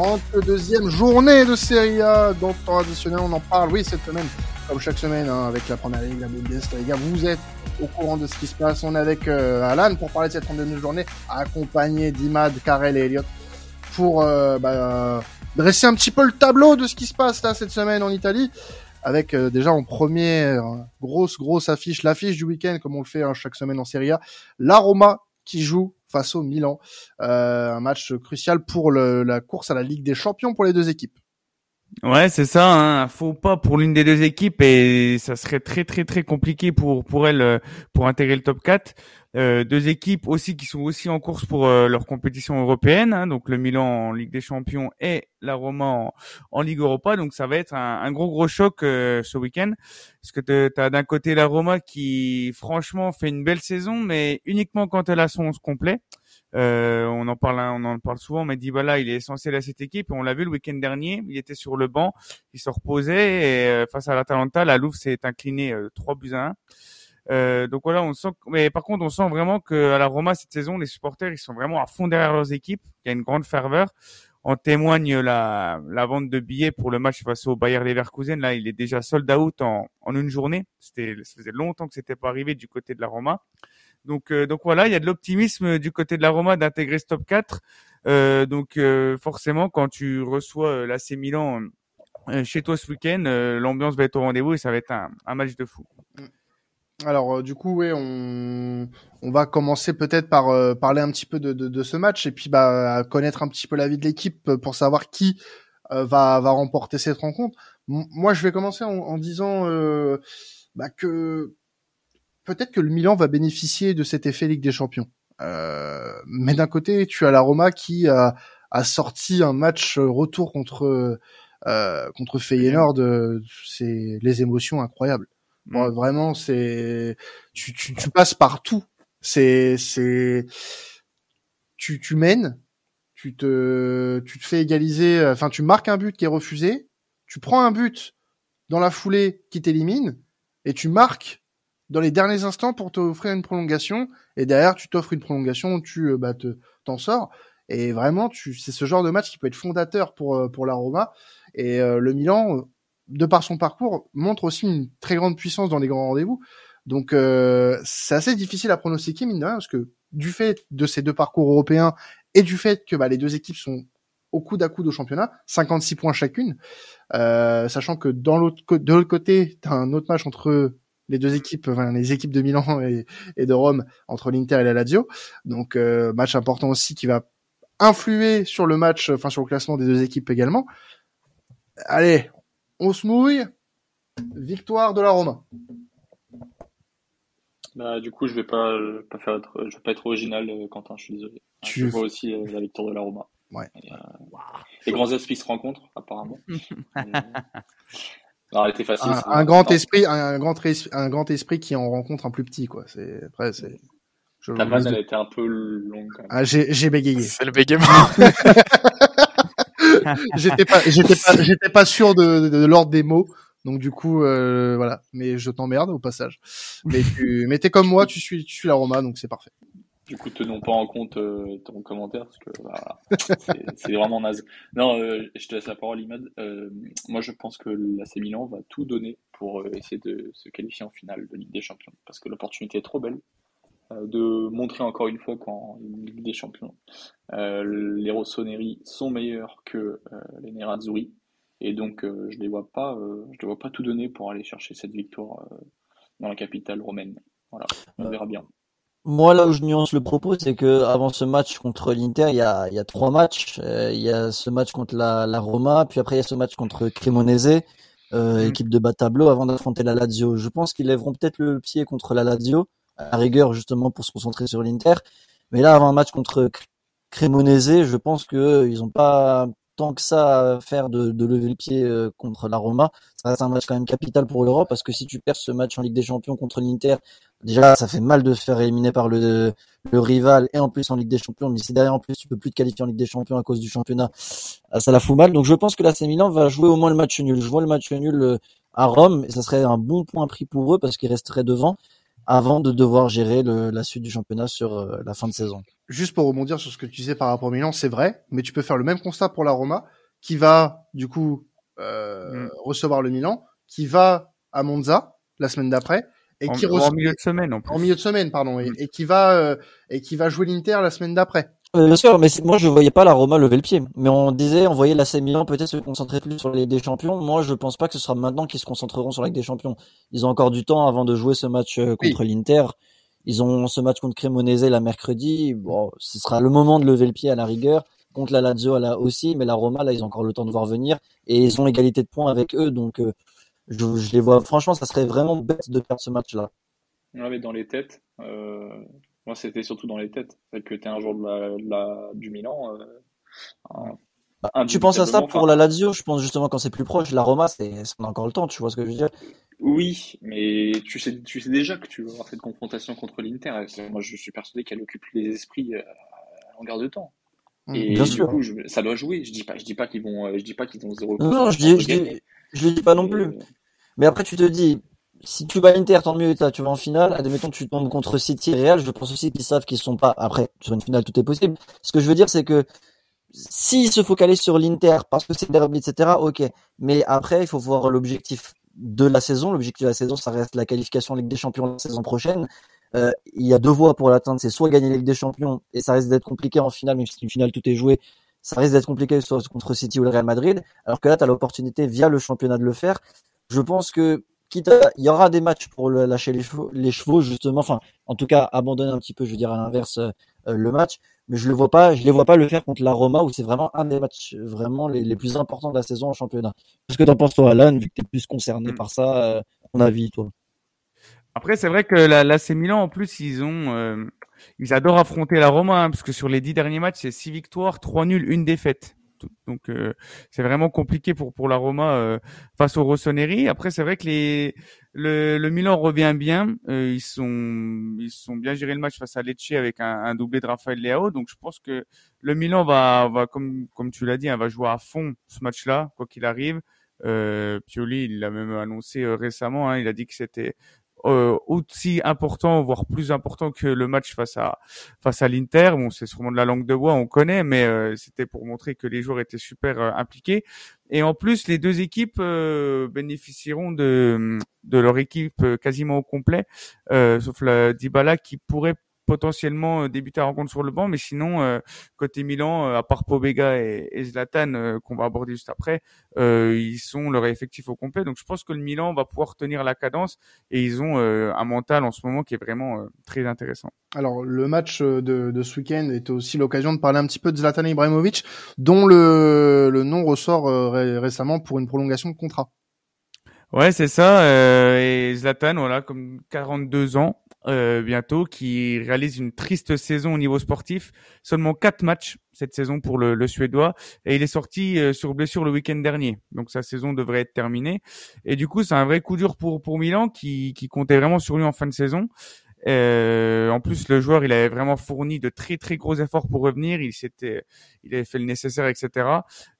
32e journée de Serie A dans temps additionnel. On en parle, oui, cette semaine, comme chaque semaine, hein, avec la première ligue, la Bundesliga. Vous êtes au courant de ce qui se passe. On est avec euh, Alan pour parler de cette 32e journée, accompagné d'Imad, Karel et Elliot pour euh, bah, dresser un petit peu le tableau de ce qui se passe là cette semaine en Italie. Avec euh, déjà en première grosse grosse affiche, l'affiche du week-end comme on le fait hein, chaque semaine en Serie A, la Roma qui joue face au Milan. Euh, un match crucial pour le, la course à la Ligue des Champions pour les deux équipes. Ouais, c'est ça. Hein. Faut pas pour l'une des deux équipes et ça serait très très très compliqué pour pour elle euh, pour intégrer le top 4. Euh, deux équipes aussi qui sont aussi en course pour euh, leur compétition européenne, hein, donc le Milan en Ligue des Champions et la Roma en, Ligue Europa. Donc ça va être un, un gros gros choc euh, ce week-end, parce que tu as d'un côté la Roma qui franchement fait une belle saison, mais uniquement quand elle a son 11 complet. On en parle, on en parle souvent, mais voilà, il est essentiel à cette équipe. On l'a vu le week-end dernier, il était sur le banc, il se reposait et face à l'Atalanta, la Louvre s'est inclinée 3 buts à 1. Euh, donc voilà, on sent. Mais par contre, on sent vraiment que à la Roma cette saison, les supporters ils sont vraiment à fond derrière leurs équipes. Il y a une grande ferveur. En témoigne la, la vente de billets pour le match face au Bayer Leverkusen. Là, il est déjà sold out en, en une journée. C'était, ça faisait longtemps que c'était pas arrivé du côté de la Roma. Donc, euh, donc voilà, il y a de l'optimisme du côté de la Roma d'intégrer ce top 4. Euh, donc euh, forcément, quand tu reçois euh, l'AC Milan chez toi ce week-end, l'ambiance va être au rendez-vous et ça va être un, match de fou. Mm. Alors euh, du coup, on, on va commencer peut-être par euh, parler un petit peu de, de, de, ce match et puis bah connaître un petit peu la vie de l'équipe pour savoir qui euh, va va remporter cette rencontre. moi, je vais commencer en, en disant bah, que peut-être que le Milan va bénéficier de cet effet Ligue des Champions. mais d'un côté, tu as la Roma qui a, a sorti un match retour contre contre Feyenoord. C'est les émotions incroyables. Bon, vraiment, c'est tu, tu, tu passes partout. C'est c'est tu tu mènes, tu te tu te fais égaliser. Enfin, tu marques un but qui est refusé. Tu prends un but dans la foulée qui t'élimine et tu marques dans les derniers instants pour t'offrir une prolongation. Et derrière tu t'offres une prolongation, tu euh, bah, te t'en sors. Et vraiment tu c'est ce genre de match qui peut être fondateur pour euh, pour la Roma. Et euh, le Milan de par son parcours, montre aussi une très grande puissance dans les grands rendez-vous. Donc euh, c'est assez difficile à pronostiquer mine de rien parce que du fait de ces deux parcours européens et du fait que bah, les deux équipes sont au coude à coude au championnat, 56 points chacune, euh, sachant que dans l'autre de l'autre côté, t'as un autre match entre les deux équipes, enfin les équipes de Milan et, de Rome entre l'Inter et la Lazio. Donc euh, match important aussi qui va influer sur le match, enfin sur le classement des deux équipes également. Allez, on se mouille. Victoire de la Roma. Bah, du coup, je vais pas, pas faire être, je vais pas être original, euh, Quentin, je suis désolé. Tu... Je vois aussi euh, la victoire de la Roma. Ouais. Et, euh, Les grands esprits se rencontrent, apparemment. Non, elle était facile. Un, grand esprit, un grand, un grand esprit qui en rencontre un plus petit, quoi. C'est après, c'est. La vanne, elle a été un peu longue. Quand même. Ah, j'ai bégayé. C'est le bégaiement. j'étais pas, j'étais pas, j'étais pas sûr de, de, l'ordre des mots. Donc du coup, euh, voilà. Mais je t'emmerde au passage. Mais tu, mais t'es comme moi, tu suis, tu suis la Roma, donc c'est parfait. Du coup, tenons pas en compte euh, ton commentaire parce que voilà, c'est vraiment naze. Non, euh, je te laisse la parole, Imad. Euh, moi, je pense que l'AC Milan va tout donner pour euh, essayer de se qualifier en finale de Ligue des Champions parce que l'opportunité est trop belle. Euh, de montrer encore une fois qu'en Ligue des Champions, euh, les Rossoneri sont meilleurs que euh, les Nerazzurri. Et donc, je ne les vois pas, je les vois pas tout donner pour aller chercher cette victoire dans la capitale romaine. Voilà, on verra bien. Moi, là où je nuance le propos, c'est que avant ce match contre l'Inter, il y a, il y a trois matchs. il y a ce match contre la, la, Roma, puis après il y a ce match contre Cremonese, euh, mm. équipe de bas tableau, avant d'affronter la Lazio. Je pense qu'ils lèveront peut-être le pied contre la Lazio, à rigueur justement pour se concentrer sur l'Inter. Mais là, avant un match contre Cremonese, je pense que euh, ils n'ont pas tant que ça à faire de, de lever le pied euh, contre la Roma. Ça reste un match quand même capital pour l'Europe parce que si tu perds ce match en Ligue des Champions contre l'Inter, déjà ça fait mal de se faire éliminer par le, le rival et en plus en Ligue des Champions. Mais si derrière en plus tu peux plus te qualifier en Ligue des Champions à cause du championnat, ah, ça la fout mal. Donc je pense que la Milan va jouer au moins le match nul. Je vois le match nul euh, à Rome et ça serait un bon point pris pour eux parce qu'ils resteraient devant. Avant de devoir gérer le, la suite du championnat sur euh, la fin de saison. Juste pour rebondir sur ce que tu disais par rapport au Milan, c'est vrai, mais tu peux faire le même constat pour la Roma, qui va du coup euh, mm. recevoir le Milan, qui va à Monza la semaine d'après, et en, qui en milieu de semaine en, plus. en milieu de semaine pardon, et, mm. et qui va euh, et qui va jouer l'Inter la semaine d'après. Euh, bien sûr, mais moi je voyais pas la Roma lever le pied. Mais on disait, on voyait la Milan peut-être se concentrer plus sur les des Champions. Moi, je pense pas que ce sera maintenant qu'ils se concentreront sur la Ligue des Champions. Ils ont encore du temps avant de jouer ce match euh, contre l'Inter. Ils ont ce match contre Cremonese la mercredi. Bon, ce sera le moment de lever le pied à la rigueur. Contre la Lazio là aussi, mais la Roma là, ils ont encore le temps de voir venir et ils ont l'égalité de points avec eux. Donc, euh, je, je, les vois. Franchement, ça serait vraiment bête de perdre ce match-là. Ouais, mais dans les têtes. Euh moi, c'était surtout dans les têtes. C'est que tu es un joueur de la, du Milan. Euh, bah, tu penses à ça pour la Lazio Je pense justement quand c'est plus proche. La Roma, c'est on a encore le temps. Tu vois ce que je veux dire? Oui, mais tu sais, tu sais déjà que tu vas avoir cette confrontation contre l'Inter. Moi, je suis persuadé qu'elle occupe les esprits euh, à longueur de temps. Et Bien sûr. Coup, ça doit jouer. Je dis pas, je dis pas qu'ils vont, euh, je dis pas qu'ils vont zéro. Non, je dis, je, dis, je le dis pas non plus. Mais après, tu te dis, si tu bats l'Inter, tant mieux, tu vas en finale. Admettons, tu tombes contre City et Real. Je pense aussi qu'ils savent qu'ils sont pas. Après, sur une finale, tout est possible. Ce que je veux dire, c'est que s'ils se focalisent sur l'Inter parce que c'est derby, etc. Ok. Mais après, il faut voir l'objectif de la saison. L'objectif de la saison, ça reste la qualification Ligue des Champions la saison prochaine. Euh, il y a deux voies pour l'atteindre. C'est soit gagner la Ligue des Champions et ça risque d'être compliqué en finale, même si une finale tout est joué. Ça risque d'être compliqué soit contre City ou le Real Madrid. Alors que là, tu as l'opportunité via le championnat de le faire. Je pense que quitte il y aura des matchs pour lâcher les chevaux, les chevaux justement, enfin, en tout cas, abandonner un petit peu, je veux dire à l'inverse, euh, le match. Mais je le vois pas, je les vois pas le faire contre la Roma où c'est vraiment un des matchs vraiment les, plus importants de la saison en championnat. Qu'est-ce que t'en penses toi, Alan, vu que t'es plus concerné hmm. par ça, euh, ton avis, toi? Après, c'est vrai que la, la Milan, en plus, ils ont, euh, ils adorent affronter la Roma, hein, parce que sur les dix derniers matchs, c'est six victoires, trois nuls, une défaite. Donc euh, c'est vraiment compliqué pour pour la Roma euh, face au Rossoneri. Après c'est vrai que les le, le Milan revient bien. Euh, ils sont ils sont bien géré le match face à Lecce avec un, un doublé de Rafael Leao. Donc je pense que le Milan va va comme comme tu l'as dit, hein, va jouer à fond ce match-là quoi qu'il arrive. Euh, Pioli, il l'a même annoncé récemment. Hein, il a dit que c'était euh, aussi important, voire plus important que le match face à face à l'Inter. Bon, c'est sûrement de la langue de bois, on connaît, mais euh, c'était pour montrer que les joueurs étaient super euh, impliqués. Et en plus, les deux équipes euh, bénéficieront de de leur équipe quasiment au complet, sauf la Dybala qui pourrait potentiellement euh, débuter à rencontre sur le banc, mais sinon euh, côté Milan, euh, à part Pobega et, Zlatan qu'on va aborder juste après, ils sont leur effectif au complet. Donc je pense que le Milan va pouvoir tenir la cadence et ils ont un mental en ce moment qui est vraiment très intéressant. Alors le match de, de ce week-end est aussi l'occasion de parler un petit peu de Zlatan Ibrahimovic, dont le, le nom ressort récemment pour une prolongation de contrat. Ouais, c'est ça. Euh, et Zlatan, voilà, comme 42 ans euh, bientôt, qui réalise une triste saison au niveau sportif. Seulement quatre matchs cette saison pour le, le Suédois, et il est sorti euh, sur blessure le week-end dernier. Donc sa saison devrait être terminée. Et du coup, c'est un vrai coup dur pour pour Milan, qui qui comptait vraiment sur lui en fin de saison. Euh, en plus, le joueur, il avait vraiment fourni de très très gros efforts pour revenir. Il s'était, il avait fait le nécessaire, etc.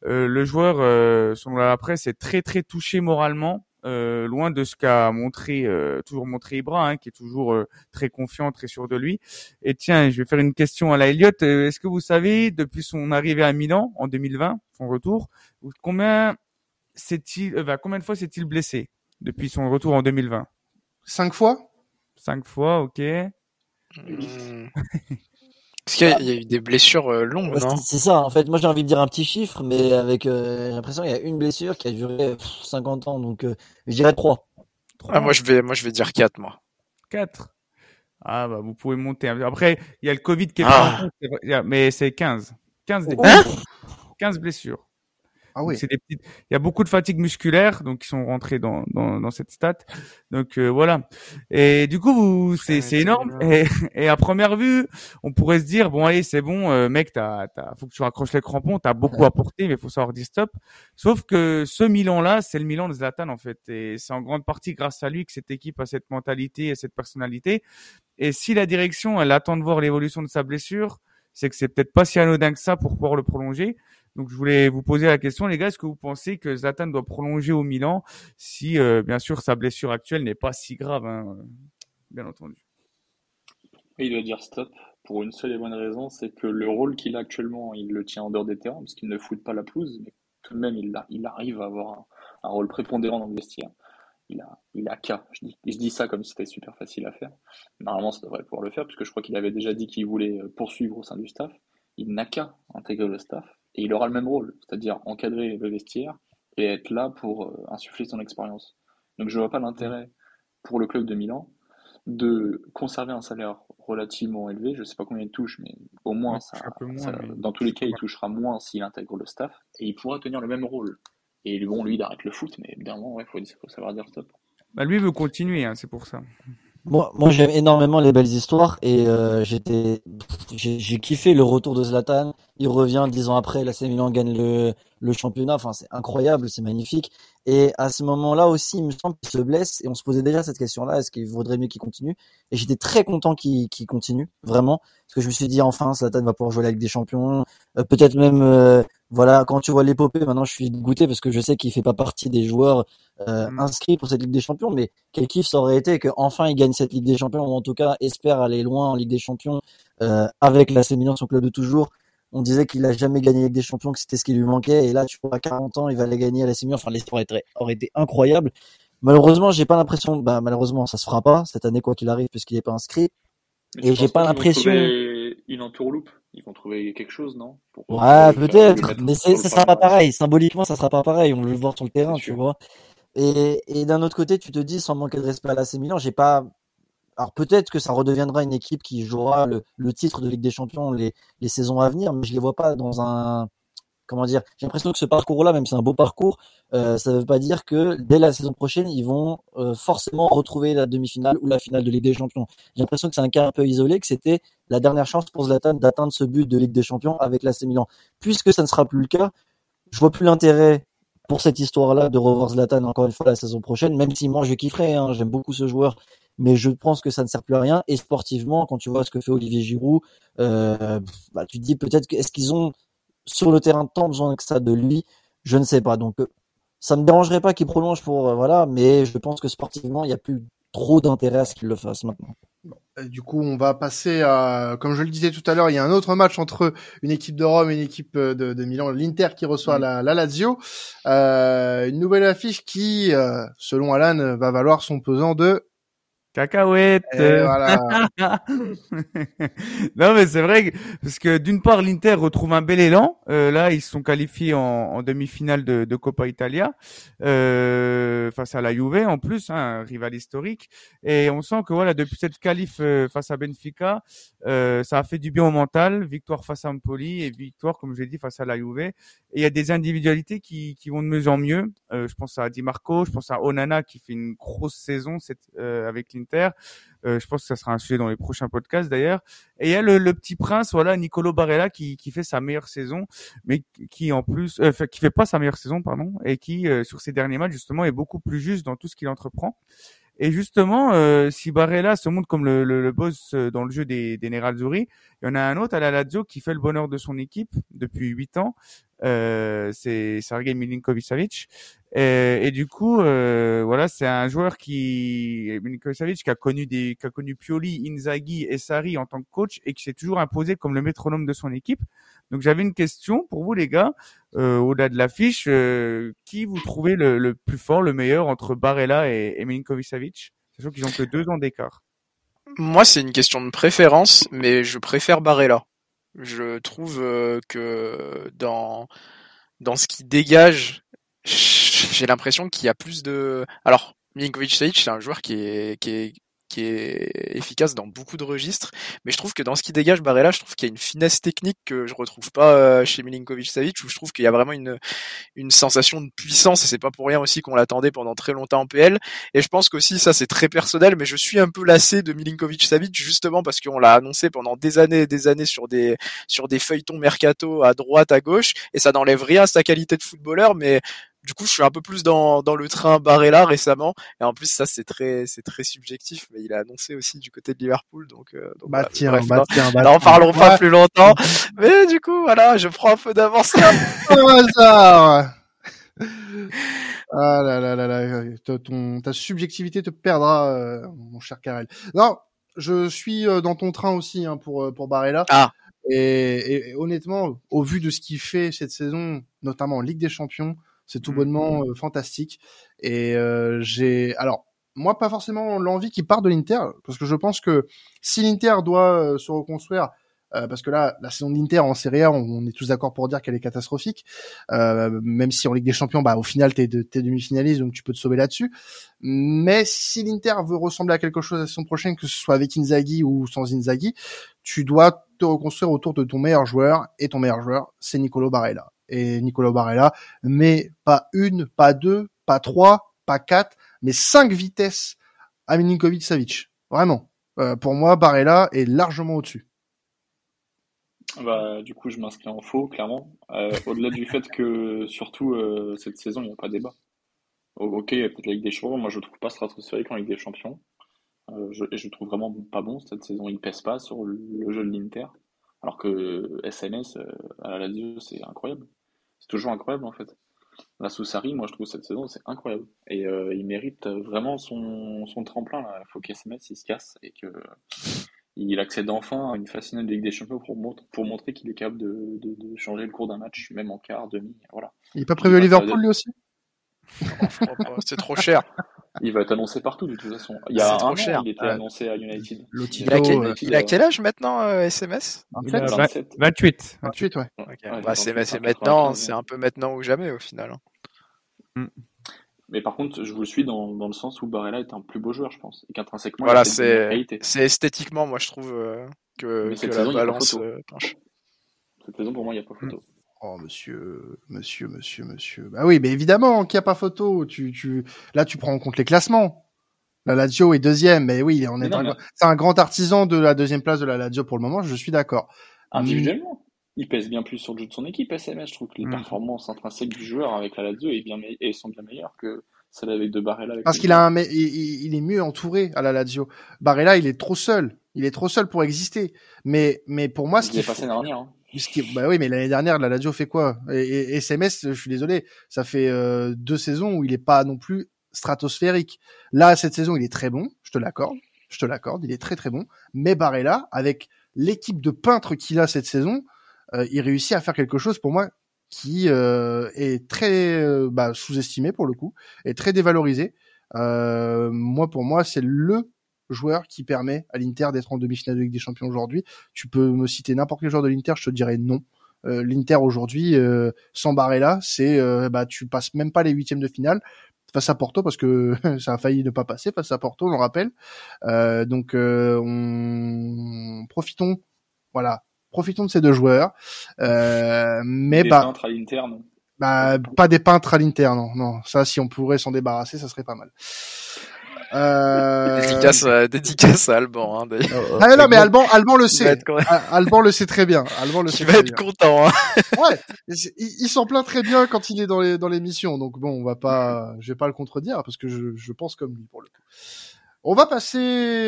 Euh, le joueur, euh, selon la presse, est très très touché moralement euh, loin de ce qu'a montré euh, toujours montré Ibra, hein, qui est toujours euh, très confiant, très sûr de lui. Et tiens, je vais faire une question à la Elliott. Est-ce que vous savez depuis son arrivée à Milan en 2020, son retour, combien s'est-il, bah, combien de fois s'est-il blessé depuis son retour en 2020 Cinq fois? Cinq fois, ok. Hmm. Parce qu'il y a eu des blessures euh, longues, non C'est ça, en fait. Moi, j'ai envie de dire un petit chiffre, mais avec, euh, j'ai l'impression qu'il y a une blessure qui a duré 50 ans, donc euh, je dirais 3. Ah, moi, je vais, moi, je vais dire 4, moi. 4 Ah, bah, vous pouvez monter. Après, il y a le Covid qui est ah. mais c'est 15. 15, 15 blessures. Ah oui. C'est des petites... Il y a beaucoup de fatigue musculaire, donc qui sont rentrés dans, dans, dans cette stat. Donc euh, voilà. Et du coup, c'est c'est énorme. Et, et, à première vue, on pourrait se dire bon allez, c'est bon, euh, mec, t'as t'as faut que tu raccroches les crampons, t'as beaucoup apporté, mais faut savoir dire stop. Sauf que ce Milan-là, c'est le Milan de Zlatan en fait, et c'est en grande partie grâce à lui que cette équipe a cette mentalité et cette personnalité. Et si la direction, elle attend de voir l'évolution de sa blessure, c'est que c'est peut-être pas si anodin que ça pour pouvoir le prolonger. Donc je voulais vous poser la question, les gars, est-ce que vous pensez que Zlatan doit prolonger au Milan si, euh, bien sûr, sa blessure actuelle n'est pas si grave, hein, bien entendu? Il doit dire stop pour une seule et bonne raison, c'est que le rôle qu'il a actuellement, il le tient en dehors des terrains, parce qu'il ne fout pas la pelouse, mais tout de même, il, il arrive à avoir un, rôle prépondérant dans le vestiaire. Il a, il a qu'à. Je dis, je dis ça comme si c'était super facile à faire. Normalement, ça devrait pouvoir le faire, puisque je crois qu'il avait déjà dit qu'il voulait poursuivre au sein du staff. Il n'a qu'à intégrer le staff, et il aura le même rôle, c'est-à-dire encadrer le vestiaire et être là pour euh, insuffler son expérience. Donc je vois pas l'intérêt pour le club de Milan de conserver un salaire relativement élevé. Je sais pas combien il touche, mais au moins, Ouais, ça, un peu moins, ça- mais- dans tous les cas, il touchera moins s'il intègre le staff et il pourra tenir le même rôle. Et bon, lui, il arrête le foot, mais évidemment, il faut, faut savoir dire stop. Bah, lui veut continuer, hein, c'est pour ça. Moi, moi j'aime énormément les belles histoires et euh, j'étais, j'ai kiffé le retour de Zlatan. Il revient dix ans après, l'AC Milan gagne le, le championnat. Enfin, c'est incroyable, c'est magnifique. Et à ce moment-là aussi, il me semble qu'il se blesse et on se posait déjà cette question-là est-ce qu'il vaudrait mieux qu'il continue? Et j'étais très content qu'il qu'il continue, vraiment, parce que je me suis dit enfin, Zlatan va pouvoir jouer avec des champions. Euh, Peut-être même, euh, voilà, quand tu vois l'épopée, maintenant je suis dégoûté parce que je sais qu'il fait pas partie des joueurs euh, Mm. inscrits pour cette Ligue des Champions, mais quel kiff ça aurait été que enfin il gagne cette Ligue des Champions ou en tout cas espère aller loin en Ligue des Champions euh, avec l'AC Milan, son club de toujours. On disait qu'il a jamais gagné la Ligue des Champions, que c'était ce qui lui manquait, et là tu vois à 40 ans il va la gagner à l'AC Milan. Enfin l'histoire aurait, été incroyable. Malheureusement j'ai pas l'impression, bah malheureusement ça se fera pas cette année quoi qu'il arrive puisqu'il est pas inscrit. Mais Et j'ai pas l'impression- Une entourloupe? Ils vont trouver quelque chose, non? Pour- Ouais, peut-être, mais ça sera pas pareil. Symboliquement, ça sera pas pareil. On veut le voir sur le terrain, tu sûr. vois. Et, et d'un autre côté, tu te dis, sans manquer de respect à l'AC Milan, j'ai pas. Alors peut-être que ça redeviendra une équipe qui jouera le, le titre de Ligue des Champions les, les saisons à venir, mais je les vois pas dans un. Comment dire J'ai l'impression que ce parcours-là, même si c'est un beau parcours, euh, ça veut pas dire que dès la saison prochaine, ils vont euh, forcément retrouver la demi-finale ou la finale de Ligue des Champions. J'ai l'impression que c'est un cas un peu isolé, que c'était la dernière chance pour Zlatan d'atteindre ce but de Ligue des Champions avec l'AC Milan. Puisque ça ne sera plus le cas, je vois plus l'intérêt pour cette histoire-là de revoir Zlatan encore une fois la saison prochaine, même si moi je kifferais, hein, j'aime beaucoup ce joueur, mais je pense que ça ne sert plus à rien. Et sportivement, quand tu vois ce que fait Olivier Giroud, euh, bah, tu te dis peut-être est-ce qu'ils ont sur le terrain tant besoin que ça de lui, je ne sais pas. Donc euh, ça me dérangerait pas qu'il prolonge pour euh, voilà, mais je pense que sportivement il n'y a plus trop d'intérêt à ce qu'il le fasse maintenant. Et du coup, on va passer à, comme je le disais tout à l'heure, il y a un autre match entre une équipe de Rome et une équipe euh, de, de Milan, l'Inter qui reçoit la, la Lazio. Euh, une nouvelle affiche qui, euh, selon Alan, va valoir son pesant de. Cacahuète. Et voilà. non mais c'est vrai que, parce que d'une part l'Inter retrouve un bel élan. Euh, là ils se sont qualifiés en, en demi-finale de, de Coppa Italia euh, face à la Juve en plus, hein, un rival historique. Et on sent que voilà depuis cette qualif euh, face à Benfica, euh, ça a fait du bien au mental. Victoire face à Empoli et victoire comme je l'ai dit face à la Juve. Et il y a des individualités qui, qui vont de mieux en mieux. Euh, je pense à Di Marco, je pense à Onana qui fait une grosse saison cette, euh, avec l'Inter. Euh, je pense que ça sera un sujet dans les prochains podcasts d'ailleurs. Et il y a le, le petit prince, voilà, Nicolo Barella qui, qui fait sa meilleure saison, mais qui en plus, euh, qui fait pas sa meilleure saison, pardon, et qui euh, sur ses derniers matchs justement est beaucoup plus juste dans tout ce qu'il entreprend. Et justement, euh, si Barella se montre comme le, le, le boss euh, dans le jeu des, des Nerazzurri, il y en a un autre à la Lazio qui fait le bonheur de son équipe depuis huit ans. Euh, c'est Sergei Milinkovic-Savic. Et, et du coup, euh, voilà, c'est un joueur qui, Milinkovic-Savic, qui a connu des, qui a connu Pioli, Inzaghi et Sarri en tant que coach et qui s'est toujours imposé comme le métronome de son équipe. Donc j'avais une question pour vous les gars, euh, au-delà de l'affiche, euh, qui vous trouvez le, le plus fort, le meilleur entre Barella et, et Milinkovic-Savic, sachant qu'ils ont que deux ans d'écart. Moi, c'est une question de préférence, mais je préfère Barella. Je trouve euh, que dans dans ce qui dégage, j'ai l'impression qu'il y a plus de. Alors, Milinkovic Savic, c'est un joueur qui est qui est qui est efficace dans beaucoup de registres, mais je trouve que dans ce qui dégage Barella, je trouve qu'il y a une finesse technique que je retrouve pas euh, chez Milinkovic Savic, où je trouve qu'il y a vraiment une une sensation de puissance, et c'est pas pour rien aussi qu'on l'attendait pendant très longtemps en PL. Et je pense qu'aussi ça c'est très personnel, mais je suis un peu lassé de Milinkovic Savic justement parce qu'on l'a annoncé pendant des années et des années sur des sur des feuilletons mercato à droite à gauche, et ça n'enlève rien à sa qualité de footballeur, mais du coup, je suis un peu plus dans, dans le train Barella récemment, et en plus ça c'est très c'est très subjectif, mais il a annoncé aussi du côté de Liverpool, donc, euh, donc Bah voilà. tiens, Bref, bah tiens, bah Alors, en parlons pas Ouais, plus longtemps, mais du coup voilà, je prends un peu d'avance là. au hasard. Ah là là là là, ta- ton, ta subjectivité te perdra, euh, mon cher Karel. Non, je suis dans ton train aussi hein, pour pour Barella. Ah. Et, et, honnêtement, au vu de ce qu'il fait cette saison, notamment en Ligue des Champions, c'est tout Mm. bonnement euh, fantastique. Et euh, j'ai, alors moi pas forcément l'envie qu'il parte de l'Inter, parce que je pense que si l'Inter doit euh, se reconstruire, euh, parce que là, la saison de l'Inter en Serie A, on, on est tous d'accord pour dire qu'elle est catastrophique. Euh, même si en Ligue des Champions, bah au final t'es de- t'es demi-finaliste, donc tu peux te sauver là-dessus. Mais si l'Inter veut ressembler à quelque chose la saison prochaine, que ce soit avec Inzaghi ou sans Inzaghi, tu dois te reconstruire autour de ton meilleur joueur, et ton meilleur joueur, c'est Nicolo Barella. Et Nicolo Barella, mais pas une, pas deux, pas trois, pas quatre, mais cinq vitesses à Milinkovic Savic. Vraiment. Euh, pour moi, Barella est largement au-dessus. Bah, du coup, je m'inscris en faux, clairement. Euh, au-delà du fait que, surtout, euh, cette saison, il n'y a pas débat. Ok, peut-être la Ligue des Champions. Moi, je le trouve pas stratosphérique en Ligue des Champions. Je, trouve vraiment pas bon cette saison. Il pèse pas sur le, jeu de l'Inter. Alors que euh, à la Lazio, c'est incroyable. C'est toujours incroyable, en fait. La Soussari, moi, je trouve cette saison, c'est incroyable. Et euh, il mérite vraiment son, son tremplin, là. Il faut qu'SMS, il se casse et que il accède enfin à une phase finale de Ligue des Champions pour, montre- pour montrer qu'il est capable de, de, de changer le cours d'un match, même en quart, demi, voilà. Il est pas prévu à Liverpool lui aussi? C'est trop cher. Il va être annoncé partout de toute façon. Il y a un trop an, cher. il était Ah. annoncé à United. Lotito, Il a quel, euh, il a quel âge maintenant, euh, SMS Il a 27, 27. 28. 28, ouais. Ok. Ouais, Bah, c'est maintenant, 95, c'est un peu maintenant ou jamais au final. hein. Mais par contre, je vous le suis dans, dans le sens où Barella est un plus beau joueur, je pense. Et qu'intrinsèquement, Voilà, c'est c'est esthétiquement, moi je trouve euh, que, que cette la saison, il y a pas balance photo. euh, penche. Cette saison, pour moi, il n'y a pas photo. Oh monsieur, monsieur, monsieur, monsieur. Bah oui, mais évidemment qu'il n'y a pas photo. Tu, tu, là, tu prends en compte les classements. La Lazio est deuxième, mais oui, on Mais est non, un, c'est un grand artisan de la deuxième place de la Lazio pour le moment. Je suis d'accord. Individuellement, il pèse bien plus sur le jeu de son équipe, SMS. Je trouve que les Mm. performances intrinsèques du joueur avec la Lazio est bien me- et sont bien meilleures que celles avec de Barella. Avec Parce qu'il a un, mais il, il- il est mieux entouré à la Lazio. Barella, il est trop seul. Il est trop seul pour exister. Mais, mais pour moi, ce Il qui est passé l'année dernière. hein. Bah oui, mais l'année dernière, la Lazio fait quoi? Et, SMS, je suis désolé, ça fait euh, deux saisons où il est pas non plus stratosphérique. Là, cette saison, il est très bon, je te l'accorde, je te l'accorde, il est très très bon. Mais Barella, avec l'équipe de peintres qu'il a cette saison, euh, il réussit à faire quelque chose pour moi qui euh, est très bah, sous-estimé pour le coup, et très dévalorisé. Moi, pour moi, c'est le joueur qui permet à l'Inter d'être en demi-finale de Ligue des Champions aujourd'hui. Tu peux me citer n'importe quel joueur de l'Inter, je te dirais non. Euh, L'Inter aujourd'hui, euh, sans Barella, c'est euh, bah tu passes même pas les huitièmes de finale face à Porto parce que ça a failli ne pas passer face à Porto, on le rappelle. Euh, donc euh, on profitons, voilà, profitons de ces deux joueurs. Euh, mais Des bah, peintres à l'Inter, non. bah pas des peintres à l'Inter, non, non. Ça, si on pourrait s'en débarrasser, ça serait pas mal. Euh... Dédicace, à, dédicace à Alban, hein, d'ailleurs. Ah non, mais Alban, Alban le va sait. être, Alban le sait très bien. Alban le sait va très être bien. content. Hein. Ouais, il, il s'en plaint très bien quand il est dans les dans l'émission. Donc bon, on va pas, je vais pas le contredire parce que je, je pense comme lui pour le coup. On va passer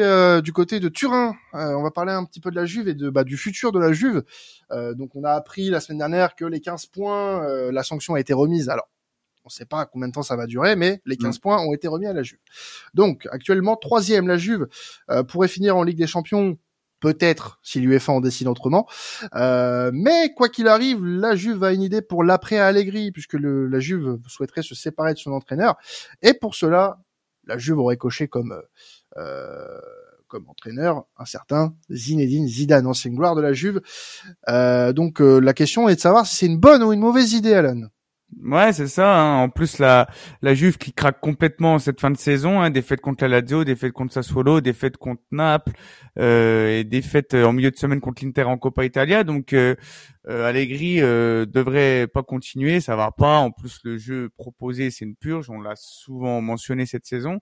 euh, du côté de Turin. Euh, on va parler un petit peu de la Juve et de bah, du futur de la Juve. Euh, donc on a appris la semaine dernière que les 15 points, euh, la sanction a été remise. Alors on sait pas combien de temps ça va durer, mais les 15 points ont été remis à la Juve. Donc actuellement troisième, la Juve euh, pourrait finir en Ligue des Champions. Peut-être si l'UEFA en décide autrement. Euh, mais quoi qu'il arrive, la Juve a une idée pour l'après Allegri, puisque le, la Juve souhaiterait se séparer de son entraîneur. Et pour cela, la Juve aurait coché comme euh, comme entraîneur un certain Zinedine Zidane, ancien gloire de la Juve. Euh, donc euh, la question est de savoir si c'est une bonne ou une mauvaise idée, Alan. Ouais, c'est ça. hein. En plus, la la Juve qui craque complètement cette fin de saison, hein, défaite contre la Lazio, défaite contre Sassuolo, défaite contre Naples euh, et défaite euh, en milieu de semaine contre l'Inter en Coppa Italia. Donc, euh, euh, Allegri euh, devrait pas continuer, ça va pas. En plus, le jeu proposé, c'est une purge. On l'a souvent mentionné cette saison.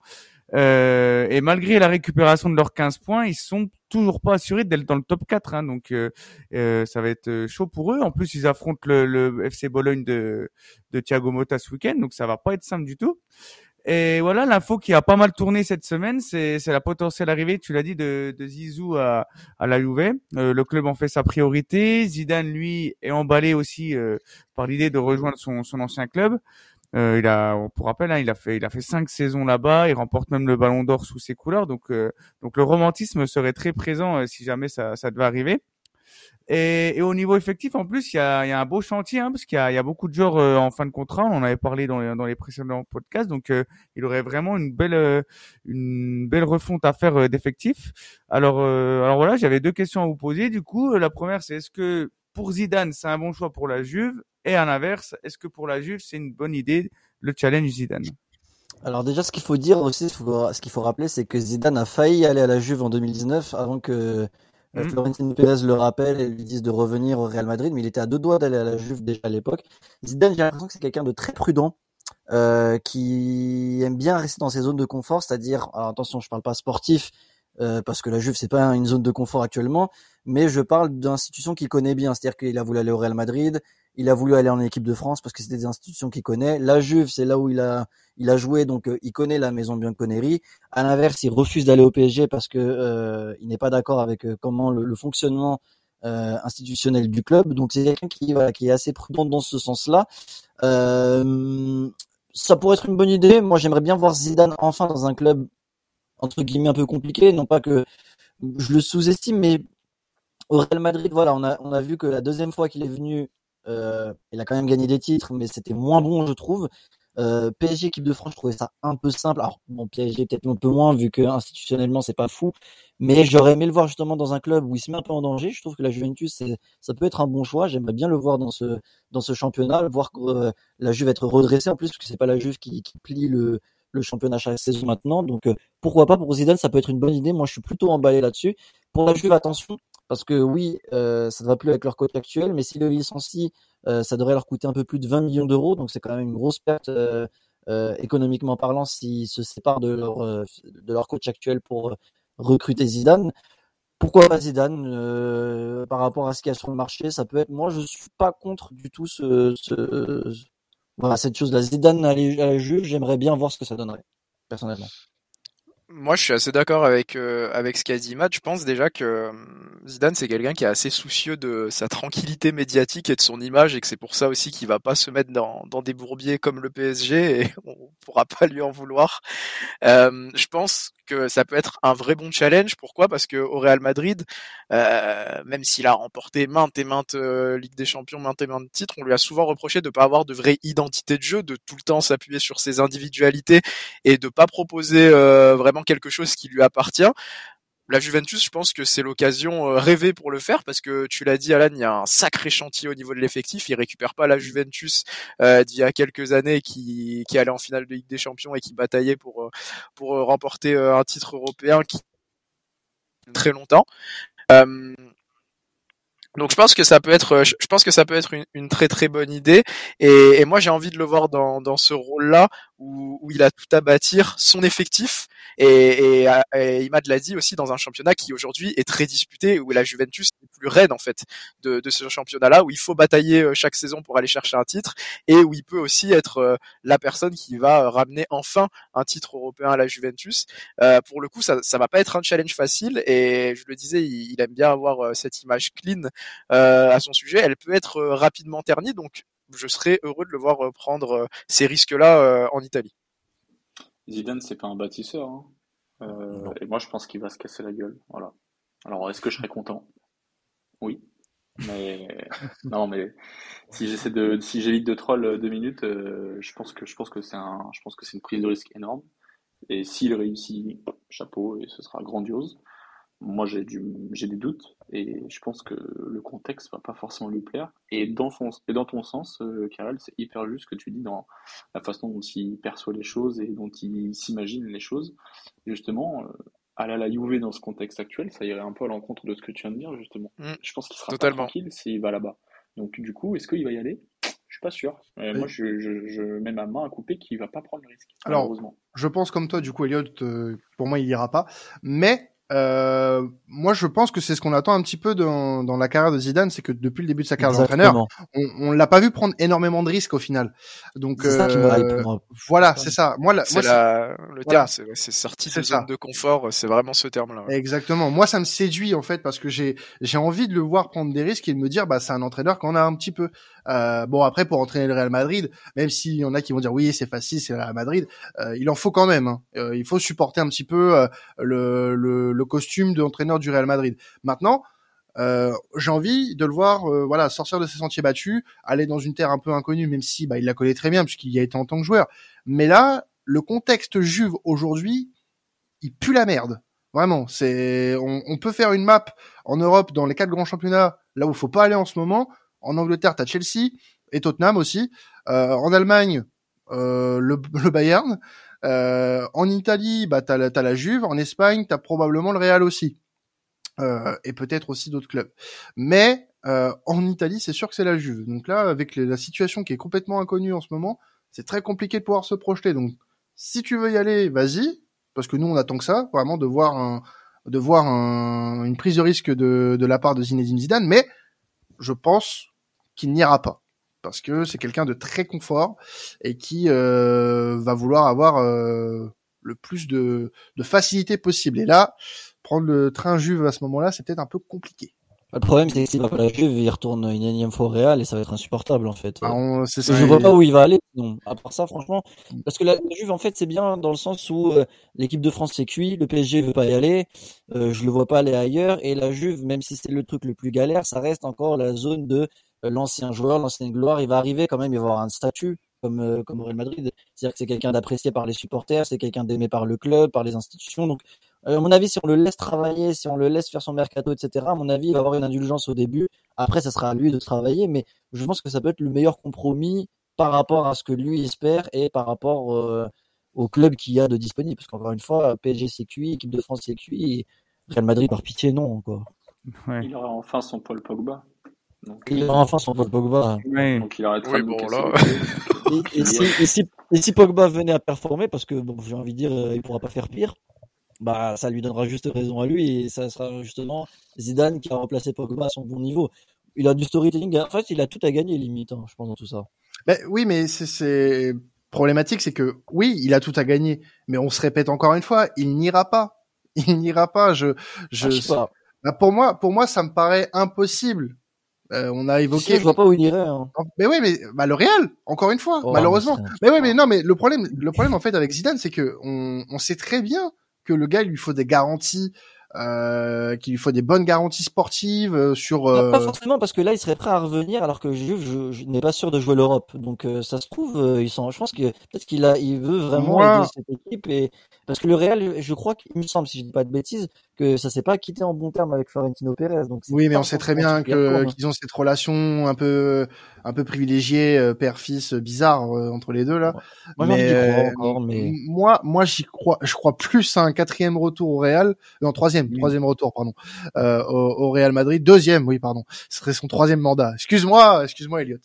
Euh, et malgré la récupération de leurs 15 points, ils sont toujours pas assurés d'être dans le top 4. Hein, donc, euh, euh, ça va être euh, chaud pour eux. En plus, ils affrontent le, le FC Bologne de de Thiago Motta ce week-end, donc ça va pas être simple du tout. Et voilà, l'info qui a pas mal tourné cette semaine, c'est la potentielle arrivée, tu l'as dit, de, de Zizou à, à la Juve. Le club en fait sa priorité. Zidane, lui, est emballé aussi euh, par l'idée de rejoindre son, son ancien club. Euh, il a, pour rappel, hein, il a fait, il a fait cinq saisons là-bas. Il remporte même le Ballon d'Or sous ses couleurs. Donc, euh, donc le romantisme serait très présent euh, si jamais ça, ça devait arriver. Et, et, au niveau effectif, en plus, il y a, y a un beau chantier hein, parce qu'il y a, il y a beaucoup de joueurs en fin de contrat. On en avait parlé dans les, dans les précédents podcasts. Donc, il aurait vraiment une belle, une belle refonte à faire d'effectifs. Alors, alors voilà, j'avais deux questions à vous poser. Du coup, la première, c'est est-ce que pour Zidane, c'est un bon choix pour la Juve? Et à l'inverse, est-ce que pour la Juve, c'est une bonne idée le challenge Zidane? Alors déjà, ce qu'il faut dire aussi, ce qu'il faut rappeler, c'est que Zidane a failli aller à la Juve en 2019 avant que mmh. Florentino Pérez le rappelle et lui dise de revenir au Real Madrid, mais il était à deux doigts d'aller à la Juve déjà à l'époque. Zidane, j'ai l'impression que c'est quelqu'un de très prudent, euh, qui aime bien rester dans ses zones de confort, c'est-à-dire, attention, je parle pas sportif, euh, parce que la Juve c'est pas une zone de confort actuellement, mais je parle d'institutions qu'il connaît bien, c'est-à-dire qu'il a voulu aller au Real Madrid, il a voulu aller en équipe de France parce que c'était des institutions qu'il connaît. La Juve, c'est là où il a il a joué, donc euh, il connaît la maison Bianconeri. À l'inverse, il refuse d'aller au PSG parce que euh, il n'est pas d'accord avec comment le, fonctionnement institutionnel du club. Donc c'est quelqu'un qui qui est assez prudent dans ce sens-là. ça pourrait être une bonne idée. Moi, j'aimerais bien voir Zidane enfin dans un club entre guillemets un peu compliqué. Non pas que je le sous-estime, mais au Real Madrid, voilà, on a, on a vu que la deuxième fois qu'il est venu, euh, il a quand même gagné des titres, mais c'était moins bon, je trouve. Euh, PSG équipe de France, je trouvais ça un peu simple. Alors bon, PSG peut-être un peu moins vu que institutionnellement c'est pas fou, mais j'aurais aimé le voir justement dans un club où il se met un peu en danger. Je trouve que la Juventus, ça peut être un bon choix. J'aimerais bien le voir dans ce dans ce championnat, voir euh, la Juve être redressée en plus, parce que c'est pas la Juve qui, qui plie le le championnat chaque saison maintenant. Donc euh, pourquoi pas pour Zidane, ça peut être une bonne idée. Moi, je suis plutôt emballé là-dessus. Pour la Juve, attention, parce que oui, euh, ça ne va plus avec leur coach actuel, mais si le licencie, euh, ça devrait leur coûter un peu plus de 20 millions d'euros. Donc c'est quand même une grosse perte euh, euh économiquement parlant s'ils se séparent de leur de leur coach actuel pour recruter Zidane. Pourquoi pas Zidane par rapport à ce qu'il y a sur le marché Ça peut être. Moi, je suis pas contre du tout ce, ce voilà, cette chose-là. Zidane à la Juve, j'aimerais bien voir ce que ça donnerait, personnellement. Moi, je suis assez d'accord avec euh, avec ce qu'a dit Matt. Je pense déjà que euh, Zidane, c'est quelqu'un qui est assez soucieux de sa tranquillité médiatique et de son image, et que c'est pour ça aussi qu'il va pas se mettre dans dans des bourbiers comme le PSG, et on pourra pas lui en vouloir. Euh, je pense que ça peut être un vrai bon challenge. Pourquoi? Parce que au Real Madrid, euh, même s'il a remporté maintes et maintes euh, Ligue des Champions, maintes et maintes titres, on lui a souvent reproché de pas avoir de vraie identité de jeu, de tout le temps s'appuyer sur ses individualités et de pas proposer euh, vraiment quelque chose qui lui appartient la Juventus, je pense que c'est l'occasion euh, rêvée pour le faire parce que tu l'as dit, Alan, il y a un sacré chantier au niveau de l'effectif. Il récupère pas la Juventus euh, d'il y a quelques années qui, qui allait en finale de Ligue des Champions et qui bataillait pour euh, pour remporter un titre européen qui très longtemps. Donc je pense que ça peut être, je pense que ça peut être une, très très bonne idée. Et, moi j'ai envie de le voir dans, dans ce rôle-là où, où, il a tout à bâtir, son effectif. Et, et, et Imad l'a dit aussi dans un championnat qui aujourd'hui est très disputé, où la Juventus est plus raide en fait de, de ce championnat-là, où il faut batailler euh, chaque saison pour aller chercher un titre, et où il peut aussi être euh, la personne qui va ramener enfin un titre européen à la Juventus. Euh, pour le coup, ça, ça va pas être un challenge facile, et je le disais, il, il aime bien avoir euh, cette image clean euh, à son sujet. Elle peut être rapidement ternie, donc je serais heureux de le voir prendre ces risques-là en Italie. Zidane, c'est pas un bâtisseur. Hein. Euh, et moi, je pense qu'il va se casser la gueule. Voilà. Alors, est-ce que je serais content? Oui. Mais non, mais si j'essaie de, si j'évite de troll euh, deux minutes, euh, je pense que je pense que c'est un, je pense que c'est une prise de risque énorme. Et s'il réussit, chapeau, et ce sera grandiose moi j'ai du j'ai des doutes et je pense que le contexte va pas forcément lui plaire et dans son et dans ton sens euh, Karel c'est hyper juste ce que tu dis dans la façon dont il perçoit les choses et dont il s'imagine les choses justement euh, à la Juve dans ce contexte actuel ça irait un peu à l'encontre de ce que tu viens de dire justement mm. je pense qu'il sera pas tranquille s'il va là-bas donc du coup est-ce qu'il va y aller? Je suis pas sûr. Euh, moi, je, je, je, mets ma main à couper qu'il va pas prendre le risque. Alors, je pense comme toi, du coup, Elliot, euh, pour moi, il ira pas. Mais euh, moi, je pense que c'est ce qu'on attend un petit peu dans, dans la carrière de Zidane, c'est que depuis le début de sa carrière d'entraîneur, on, on l'a pas vu prendre énormément de risques au final. Donc euh, voilà, c'est ça. Moi, la, moi, la, le terme, c'est sorti de zone de confort. C'est vraiment ce terme-là. Exactement. Moi, ça me séduit en fait parce que j'ai j'ai envie de le voir prendre des risques et de me dire, bah, c'est un entraîneur qu'on a un petit peu. Euh, bon, après, pour entraîner le Real Madrid, même s'il y en a qui vont dire oui, c'est facile, c'est le Real Madrid, euh, il en faut quand même. Hein. Euh, il faut supporter un petit peu euh, le, le, le, costume d'entraîneur du Real Madrid. Maintenant, euh, j'ai envie de le voir, voilà, sortir de ses sentiers battus, aller dans une terre un peu inconnue, même si bah, il la connaît très bien puisqu'il y a été en tant que joueur. Mais là, le contexte Juve aujourd'hui, il pue la merde. Vraiment, c'est on, peut faire une map en Europe dans les quatre grands championnats, là où faut pas aller en ce moment. En Angleterre, t'as Chelsea et Tottenham aussi. Euh, en Allemagne, euh, le, le, Bayern. Euh, en Italie, bah t'as la, la Juve. En Espagne, t'as probablement le Real aussi. Euh, et peut-être aussi d'autres clubs. Mais euh, en Italie, c'est sûr que c'est la Juve. Donc là, avec la situation qui est complètement inconnue en ce moment, c'est très compliqué de pouvoir se projeter. Donc, si tu veux y aller, vas-y, parce que nous, on attend que ça, vraiment, de voir un, de voir un, une prise de risque de, de la part de Zinedine Zidane. Mais je pense qu'il n'ira pas parce que c'est quelqu'un de très confort et qui euh, va vouloir avoir euh, le plus de, de, facilité possible. Et là, prendre le train Juve à ce moment-là, c'est peut-être un peu compliqué. Le problème, c'est que s'il va pas la Juve, il retourne une énième fois au Real et ça va être insupportable en fait. Ah, on, ça, je vois pas où il va aller. Non. À part ça, franchement, parce que la, Juve en fait c'est bien dans le sens où euh, l'équipe de France c'est cuit, le PSG veut pas y aller, euh, je le vois pas aller ailleurs et la Juve, même si c'est le truc le plus galère, ça reste encore la zone de euh, l'ancien joueur, l'ancienne gloire. Il va arriver quand même, il va avoir un statut comme euh, comme Real Madrid, c'est-à-dire que c'est quelqu'un d'apprécié par les supporters, c'est quelqu'un d'aimé par le club, par les institutions. Donc euh, à mon avis, si on le laisse travailler, si on le laisse faire son mercato, etc., à mon avis, il va avoir une indulgence au début. Après, ça sera à lui de travailler, mais je pense que ça peut être le meilleur compromis par rapport à ce que lui espère et par rapport euh, au club qu'il y a de disponible. Parce qu'encore une fois, PSG c'est cuit, équipe de France c'est cuit, Real Madrid par pitié non. Quoi. Ouais. Il aura enfin son Paul Pogba. Donc, il aura enfin son Paul Pogba. Ouais. Donc il arrêtera oui, de bon, là... et, et, si, et, si, et, si, Pogba venait à performer, parce que bon, j'ai envie de dire, euh, il pourra pas faire pire, bah ça lui donnera juste raison à lui et ça sera justement Zidane qui a remplacé Pogba à son bon niveau. Il a du storytelling, en fait il a tout à gagner limite, hein, je pense dans tout ça. Ben, oui, mais c'est problématique, c'est que oui, il a tout à gagner, mais on se répète encore une fois, il n'ira pas, il n'ira pas. Je, je, ah, je sais pas. Bah, pour moi, pour moi, ça me paraît impossible. Euh, on a évoqué. Je vois pas où il irait. Hein. Mais oui, mais bah, le Real, encore une fois, oh, malheureusement. Mais, mais oui, mais non, mais le problème, le problème en fait avec Zidane, c'est que on, on sait très bien que le gars il lui faut des garanties euh, qu'il lui faut des bonnes garanties sportives euh, sur. Euh... pas forcément parce que là il serait prêt à revenir alors que Juve je, je n'ai pas sûr de jouer l'Europe donc euh, ça se trouve euh, ils sont je pense que peut-être qu'il a il veut vraiment Moi... aider cette équipe et parce que le Real je crois qu'il me semble si je dis pas de bêtises que ça s'est pas quitté en bon terme avec Florentino Pérez donc. Oui mais on sait très bien que qu'ils ont cette relation un peu un peu privilégiée euh, père-fils bizarre entre les deux là. Moi, mais, encore, mais... moi moi j'y crois je crois plus à un quatrième retour au Real non troisième troisième, troisième retour, pardon, euh, au, au, Real Madrid. Deuxième, oui, pardon. Ce serait son troisième mandat. Excuse-moi, excuse-moi, Elliot.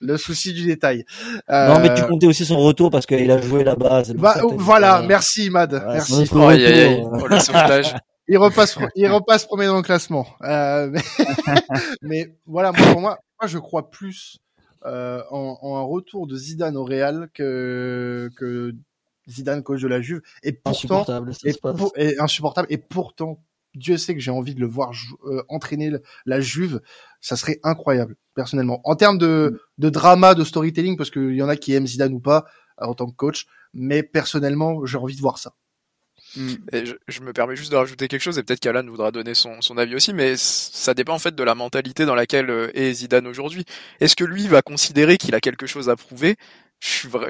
Le souci du détail. Euh... Non, mais tu comptais aussi son retour parce qu'il a joué là-bas. Bah, voilà, merci, Mad. Ouais, merci. Oh, aïe. Oh, le sauvetage. il repasse, il repasse premier dans le classement. Euh, mais, mais, voilà, moi, pour moi, moi, je crois plus euh, en, en, un retour de Zidane au Real que que Zidane coach de la Juve et pourtant insupportable, et, pour, et insupportable et pourtant Dieu sait que j'ai envie de le voir euh, entraîner la Juve, ça serait incroyable personnellement. En termes de, de drama, de storytelling, parce qu'il y en a qui aiment Zidane ou pas en tant que coach, mais personnellement j'ai envie de voir ça. Mm. Et je, je, me permets juste de rajouter quelque chose, et peut-être qu'Alan voudra donner son, son, avis aussi, mais ça dépend en fait de la mentalité dans laquelle euh, est Zidane aujourd'hui. Est-ce que lui va considérer qu'il a quelque chose à prouver?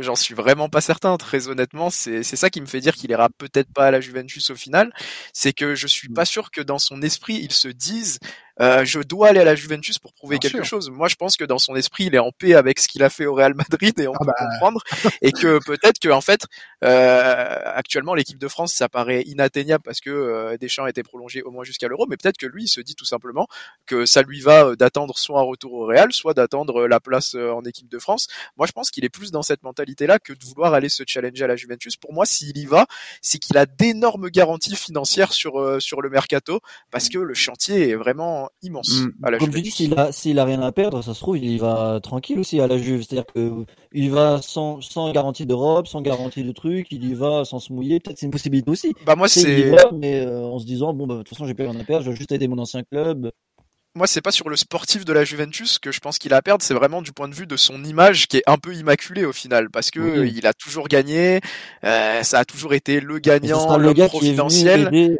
J'en suis vraiment pas certain. Très honnêtement, c'est ça qui me fait dire qu'il ira peut-être pas à la Juventus au final. C'est que je suis pas sûr que dans son esprit, il se dise euh, je dois aller à la Juventus pour prouver Bien quelque sûr. chose. Moi, je pense que dans son esprit, il est en paix avec ce qu'il a fait au Real Madrid et on Ah peut bah. comprendre. Et que peut-être que en fait, euh, actuellement, l'équipe de France, ça paraît inatteignable parce que euh, Deschamps a été prolongé au moins jusqu'à l'Euro, mais peut-être que lui, il se dit tout simplement que ça lui va euh, d'attendre soit un retour au Real, soit d'attendre euh, la place en équipe de France. Moi, je pense qu'il est plus dans cette mentalité-là que de vouloir aller se challenger à la Juventus. Pour moi, s'il y va, c'est qu'il a d'énormes garanties financières sur euh, sur le mercato parce que le chantier est vraiment immense Mm. à la Comme tu dis, Juventus. s'il a, s'il a rien à perdre, ça se trouve, il y va tranquille aussi à la Juve. C'est-à-dire que il va sans, sans garantie d'Europe, sans garantie de trucs, il y va sans se mouiller. Peut-être c'est une possibilité aussi. Bah moi c'est va, mais euh, en se disant, bon, bah, de toute façon, j'ai plus rien à perdre, je vais juste aider mon ancien club. moi c'est pas sur le sportif de la Juventus que je pense qu'il a à perdre, c'est vraiment du point de vue de son image qui est un peu immaculée au final parce que Oui. il a toujours gagné, euh, ça a toujours été le gagnant, le le gars qui est venu providentiel. aider,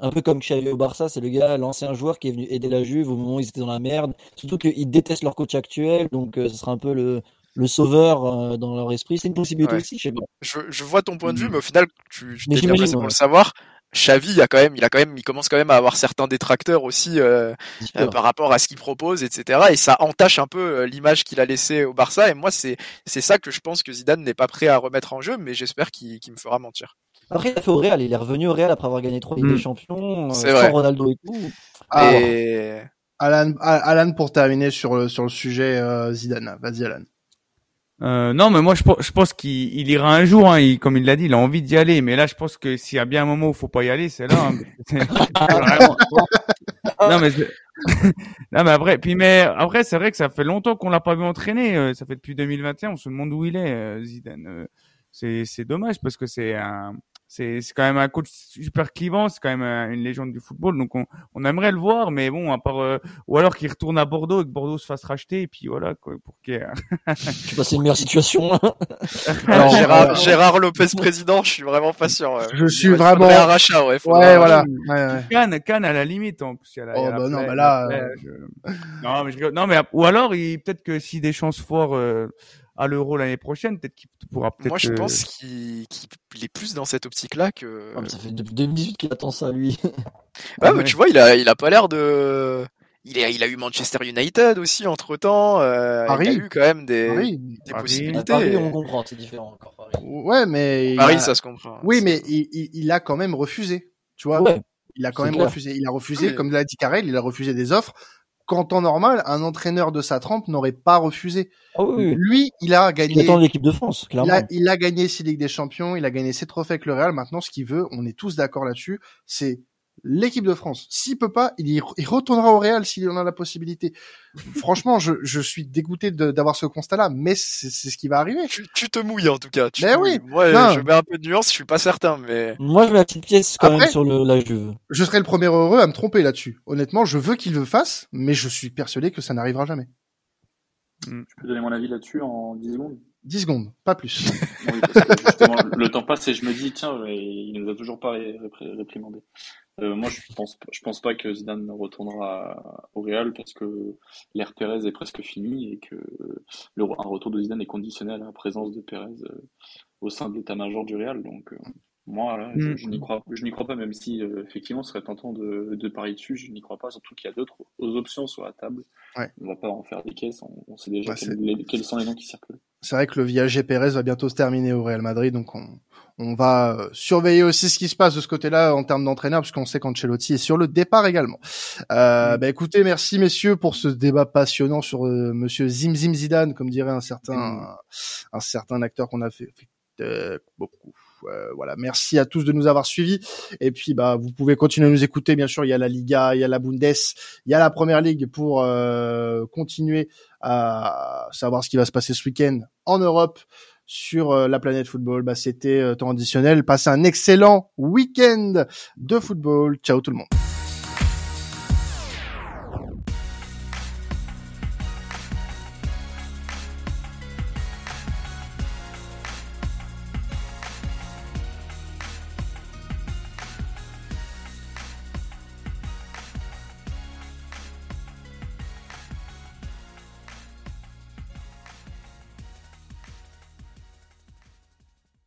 un peu comme Xavi au Barça, c'est le gars, l'ancien joueur qui est venu aider la Juve au moment où ils étaient dans la merde. Surtout qu'ils détestent leur coach actuel, donc euh, ce sera un peu le, le sauveur euh, dans leur esprit. C'est une possibilité Ouais. aussi, je sais pas. Je, je vois ton point de vue, Mhm. mais au final, tu, tu Mais t'es bien placé pour ouais. le savoir. Xavi, il a quand même, il a quand même, il commence quand même à avoir certains détracteurs aussi euh, euh, par rapport à ce qu'il propose, etc. Et ça entache un peu euh, l'image qu'il a laissée au Barça. Et moi, c'est c'est ça que je pense que Zidane n'est pas prêt à remettre en jeu, mais j'espère qu'il qu'il me fera mentir. Après, il a fait au Real, il est revenu au Real après avoir gagné trois Ligues Mm. des Champions, euh, vrai. sans Ronaldo et tout. Alors, Et Alan, Alan pour terminer sur le sur le sujet euh, Zidane. Vas-y Alan. Euh, non, mais moi je, pense- je pense qu'il il ira un jour. Hein, il, comme il l'a dit, il a envie d'y aller. Mais là, je pense que s'il y a bien un moment où faut pas y aller, c'est là. hein. Vraiment- non mais c'est- non mais après, puis mais après c'est vrai que ça fait longtemps qu'on l'a pas vu entraîner. euh, Ça fait depuis 2021. On se demande où il est, euh, Zidane. Euh, C'est c'est dommage parce que c'est un c'est c'est quand même un coach super clivant. C'est quand même un- une légende du football. Donc on on aimerait le voir, mais bon à part euh, ou alors qu'il retourne à Bordeaux et que Bordeaux se fasse racheter et puis voilà quoi pour qu'il y ait- Je sais pas, c'est une meilleure situation. hein. Alors, Gérard, euh, Gérard Lopez président, je suis vraiment pas sûr. ouais. Je suis vraiment- un rachat, ouais. faudrait Ouais voilà. Ouais, ouais. Cannes, Cannes à la limite en plus. il y a la- il y a Oh, la bah non, bah là, la euh. Non mais je non mais ou alors il peut-être que si des chances fortes euh, à l'Euro l'année prochaine, peut-être qu'il pourra peut-être. Moi, je euh, pense qu'il qu'il est plus dans cette optique-là que. Ah, mais ça fait depuis 2018 qu'il attend ça, lui. Ouais, Ah mais ouais. tu vois, il a, il a pas l'air de. Il a, il a eu Manchester United aussi entre temps. Euh, il Paris. a eu quand même des, Paris. des Paris. À possibilités. Paris, on comprend, c'est différent encore. Paris. Ouais mais il Paris, a- ça se comprend. Oui mais il, il, il a quand même refusé. Tu vois. Ouais, Il a quand C'est même clair. refusé. Il a refusé, Oui. comme l'a dit Carrel, il a refusé des offres qu'en temps normal, un entraîneur de sa trempe n'aurait pas refusé. ah oui, oui. Lui, il a Il gagné. attend l'équipe de France, Il a, il gagné six Ligues des Champions, il a gagné ses trophées avec le Real. Maintenant, ce qu'il veut, on est tous d'accord là-dessus, c'est l'équipe de France. S'il peut pas, il, y- il retournera au Real s'il en a la possibilité. Franchement, je, je suis dégoûté d'avoir ce constat-là, mais c'est c'est ce qui va arriver. Tu, tu te mouilles en tout cas. Tu Mais oui. Moi, je mets un peu de nuance, je suis pas certain, mais. Moi, je mets la petite pièce quand Après- même sur le, la Juve. Je serai le premier heureux à me tromper là-dessus. Honnêtement, je veux qu'il le fasse, mais je suis persuadé que ça n'arrivera jamais. Je peux donner mon avis là-dessus en 10 secondes 10 secondes, pas plus. Oui, parce que justement, le temps passe et je me dis, tiens, il nous a toujours pas ré- ré- réprimandé. Euh, moi, je pense, je pense pas que Zidane retournera au Real parce que l'ère Pérez est presque finie et que le, un retour de Zidane est conditionné à la présence de Pérez euh, au sein de l'état-major du Real. Donc, euh, moi, là, je, Mm. je n'y crois, je n'y crois pas, même si euh, effectivement, ce serait tentant de, de parier dessus. Je n'y crois pas, surtout qu'il y a d'autres options sur la table. Ouais. On va pas en faire des caisses. On, on sait déjà Ouais, quels, les- quels sont les noms qui circulent. C'est vrai que le viager Pérez va bientôt se terminer au Real Madrid, donc on, on va euh, surveiller aussi ce qui se passe de ce côté-là en termes d'entraîneur, puisqu'on sait qu'Ancelotti est sur le départ également. Euh, bah écoutez, merci messieurs pour ce débat passionnant sur euh, Monsieur Zim Zim Zidane, comme dirait un certain un certain acteur qu'on a fait, fait, euh, beaucoup. Euh, voilà, merci à tous de nous avoir suivis. Et puis, bah, vous pouvez continuer à nous écouter. Bien sûr, il y a la Liga, il y a la Bundes, il y a la Première Ligue pour euh, continuer à savoir ce qui va se passer ce week-end en Europe sur euh, la planète football. Bah, c'était euh, temps additionnel. Passez un excellent week-end de football. Ciao tout le monde.